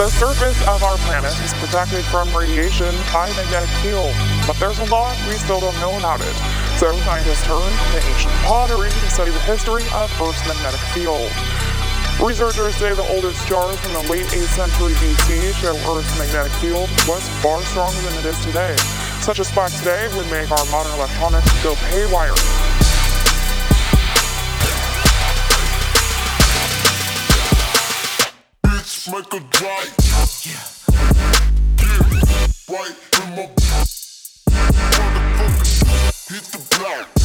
The surface of our planet is protected from radiation by magnetic field, but there's a lot we still don't know about it. So scientists turned to ancient pottery to study the history of Earth's magnetic field. Researchers say the oldest stars from the late 8th century BC show Earth's magnetic field was far stronger than it is today. Such a spot today would make our modern electronics go haywire. Make a drive. Yeah. Yeah. Right in my. Hit the block.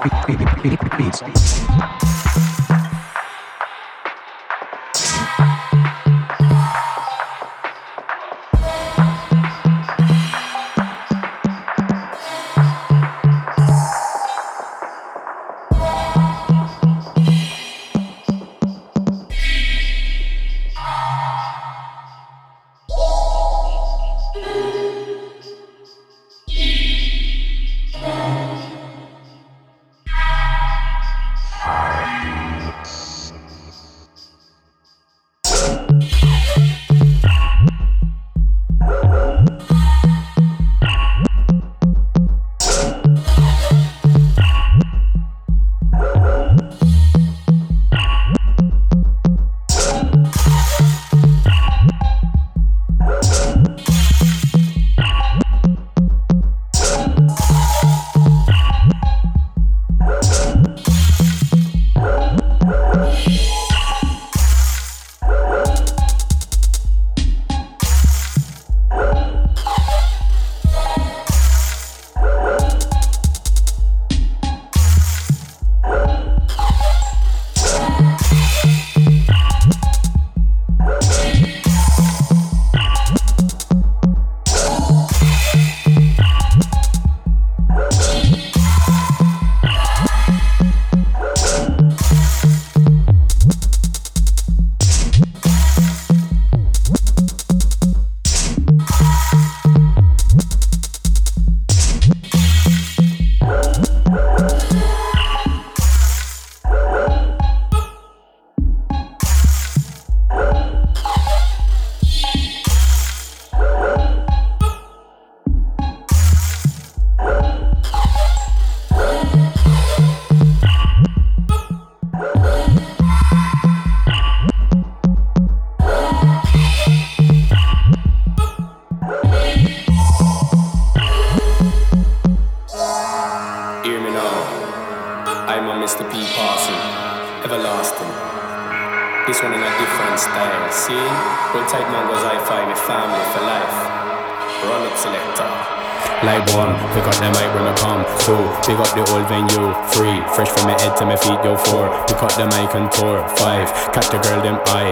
Beats.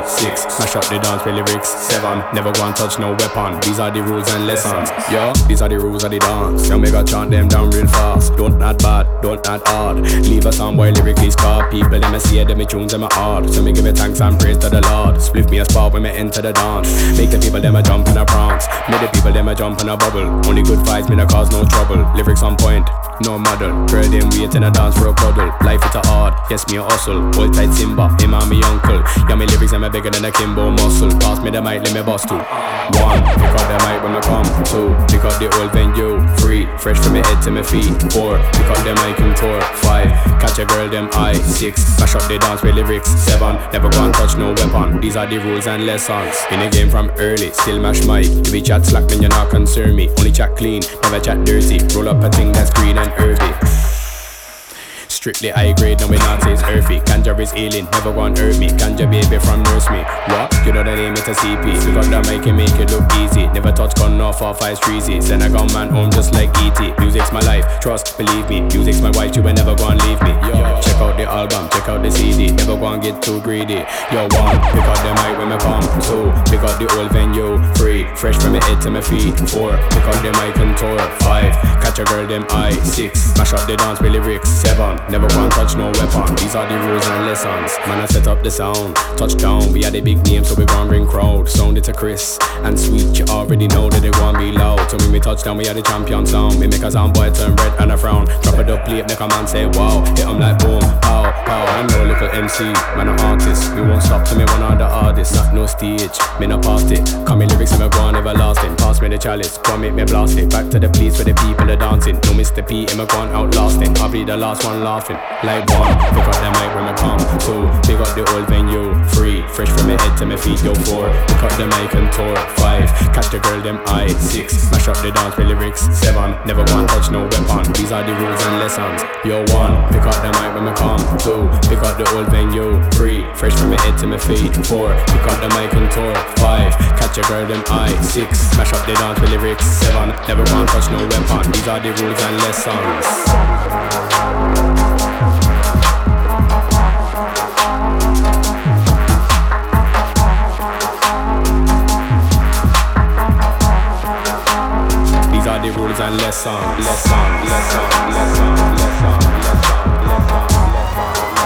Eye. Six, smash up the dance with lyrics. Seven, never go and touch no weapon. These are the rules and lessons. Yeah, these are the rules of the dance. Young make chant them down real fast. Don't not bad, don't not hard. Leave a song boy scar. People them I see it, them, me tunes them hard. So me give me thanks and praise to the Lord. Split me a spot when me enter the dance. Make the people them a jump and a prance. Make the people them a jump and a bubble. Only good vibes me no cause no trouble. Lyrics on point, no model. Girl, them wait in a dance for a cuddle. Life is a hard, yes, me a hustle. Hold tight Simba, him and me uncle. Yeah, me lyrics am bigger than a Kimbo muscle. Pass me the mic, let me bust two. One, pick up the mic when I come. Two, pick up the old venue. Three, fresh from my head to my feet. Four, pick up the mic and tour. Five, catch a girl, them eye. Six, mash up the dance with lyrics. Seven, never go and touch no weapon. These are the rules and lessons. In the game from early, still mash mic. If we chat slack, then you're not concern me. Only chat clean, never chat dirty. Roll up a thing that's green and herby. Strictly high grade, no we not taste earthy. Ganja is healing, never want hurt me. Ganja baby from nurse me. What? You know the name, it's a CP. We got the mic and make it look easy. Never touch gun off or five streezy. Send a gun man home just like ET. Music's my life, trust, believe me. Music's my wife, you will never go and leave me. Yo, check out the album, check out the CD. Never go and get too greedy. Yo, one, pick up the mic when me come. Two, pick up the old venue. Three, fresh from my head to my feet. Four, pick up the mic and tour. Five, catch a girl them eye. Six, mash up the dance with lyrics. Seven, Never want touch no weapon. These are the rules and lessons. Man, I set up the sound. Touchdown, we are the big name, so we gon' bring crowd. Sound it to Chris and sweet. You already know that they want be loud. So when we touchdown, we are the champion sound. We make a sound boy turn red and a frown. Drop it up, plate, make a man say wow. Hit 'em like boom, pow, pow. I'm no little MC, man, an artist. We won't stop to me one of the artists. Not no stage, me no past it. Come me lyrics, me go on everlasting. Pass me the chalice, come make me blast it. Back to the place where the people are dancing. No Mr. P, him a gone outlasting. I'll be the last one laughing Like one, pick up the mic when I come. Two, pick up the old venue. Three, fresh from my head to my feet. Yo, four, pick up the mic and tour. Five, catch the girl them eye. Six, mash up the dance with lyrics. Seven, never want touch no weapon. These are the rules and lessons. Yo, one, pick up the mic when I come. Two, pick up the old venue. Three, fresh from my head to my feet. Four, pick up the mic and tour. Five, catch a girl them eye. Six, mash up the dance with lyrics. Seven, never want touch no weapon. These are the rules and lessons. The rules and lessons, lessons, lessons, lessons, lessons. full of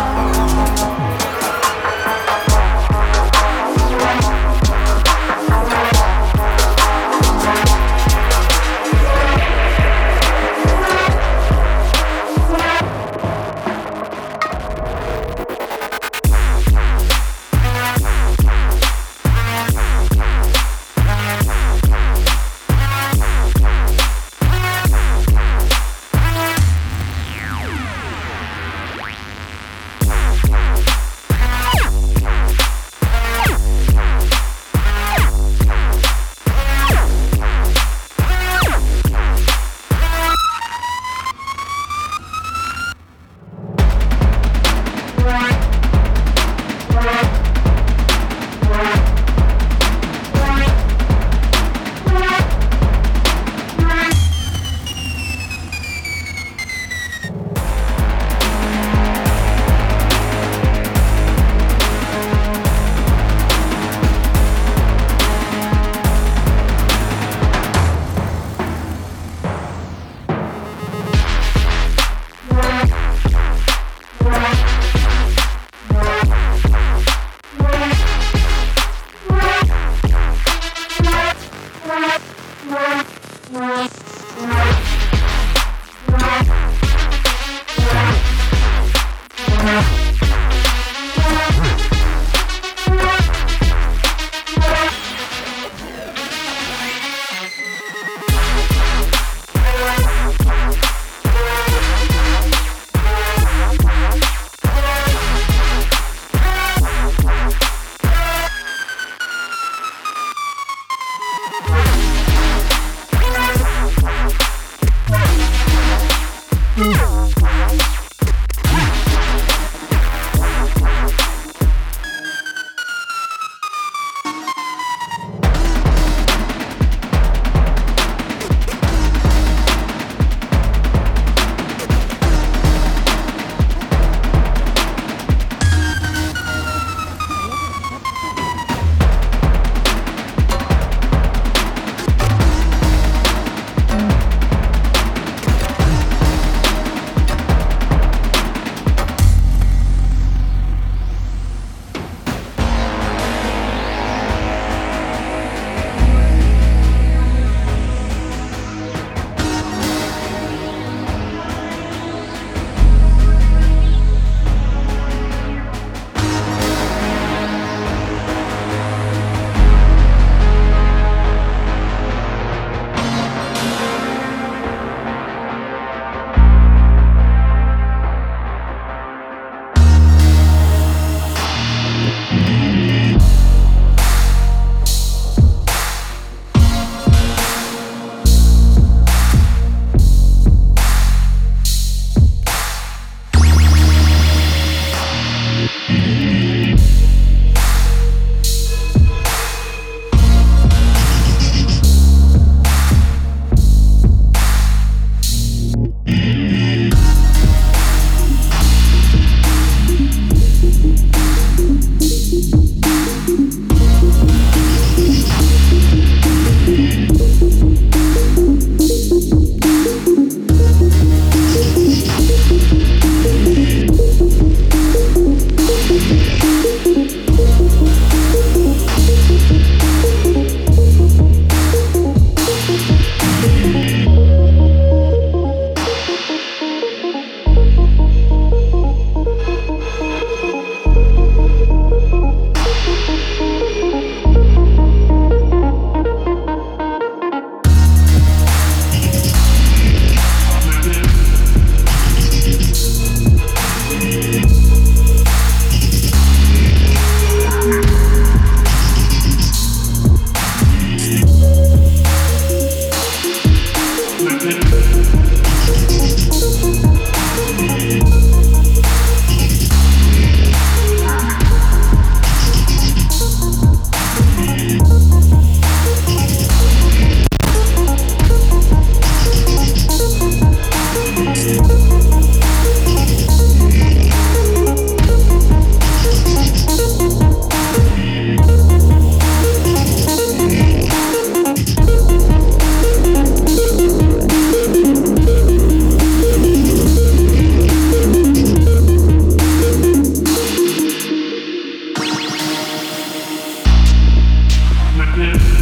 Yeah.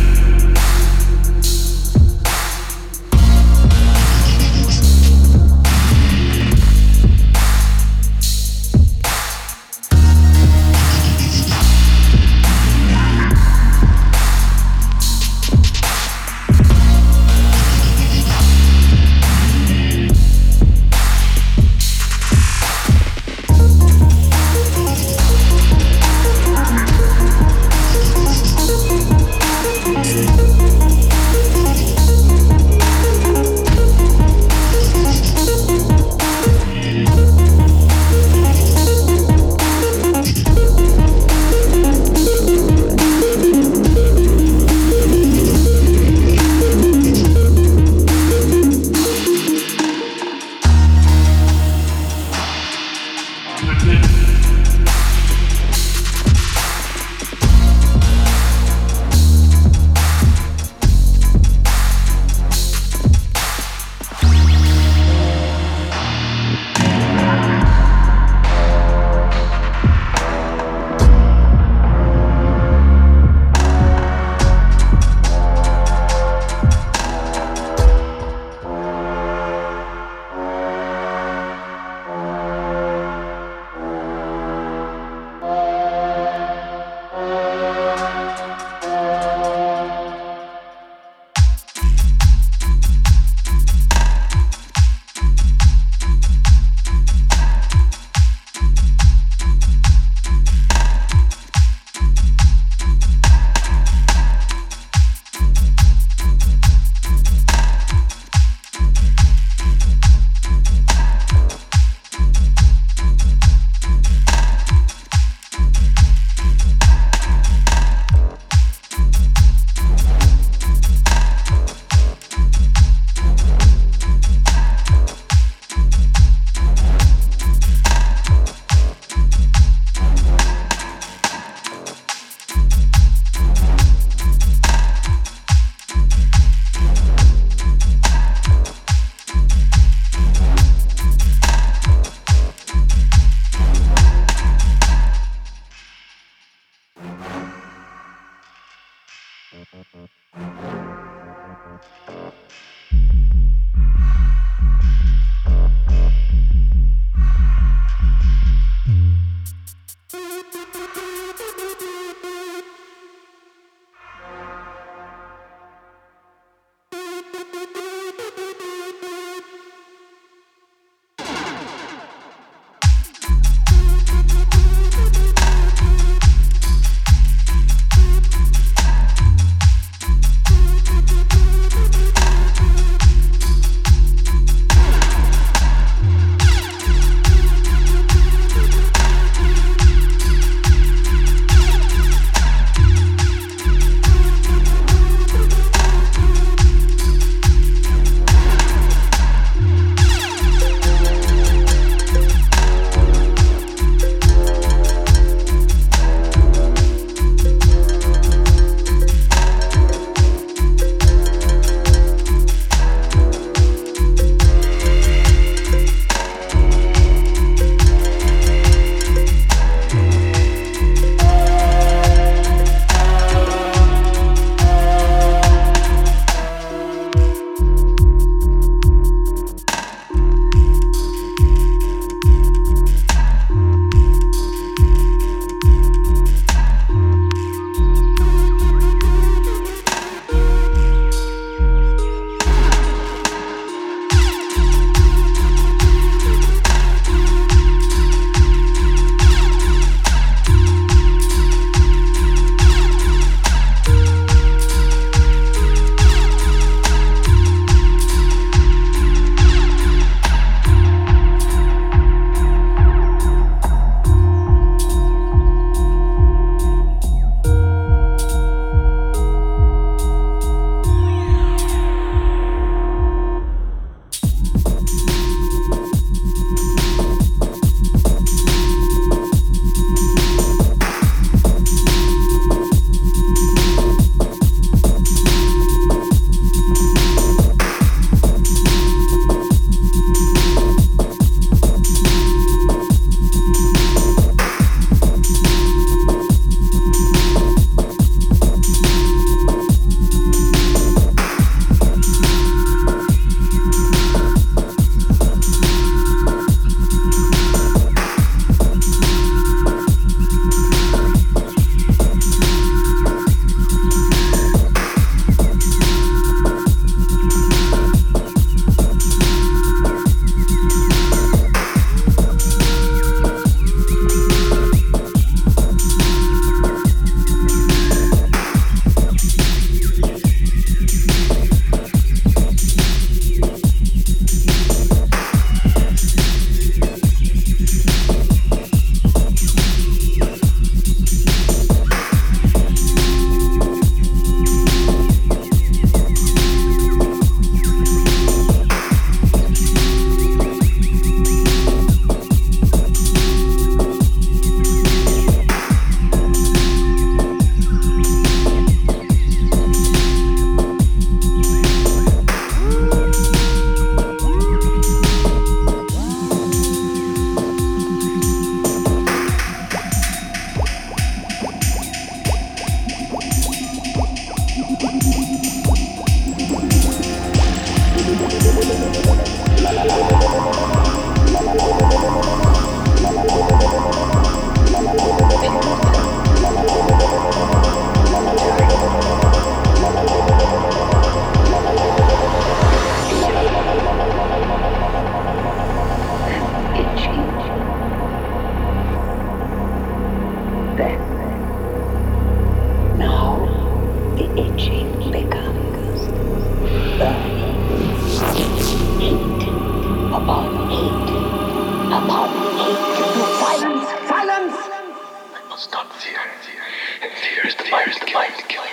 hate upon hate. Silence! Silence! I must not fear. Fear is the, fear is the mind killer.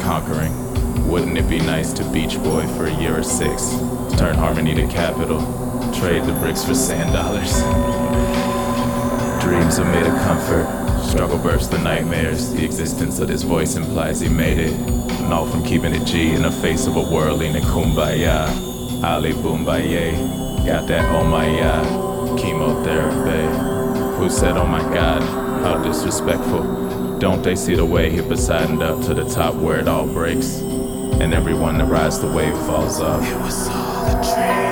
Conquering? Wouldn't it be nice to Beach Boy for a year or six? Turn Harmony to capital, trade the bricks for sand dollars. Dreams are made of comfort, struggle bursts the nightmares. The existence of this voice implies he made it. And All from keeping it G in the face of a whirling leaning kumbaya. Ali Boombaye, got that oh my yeah. Chemotherapy. Who said oh my god, how disrespectful. Don't they see the way he Poseidoned up to the top where it all breaks? And everyone that rides the wave falls off. It was all a dream.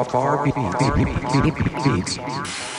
of our beats.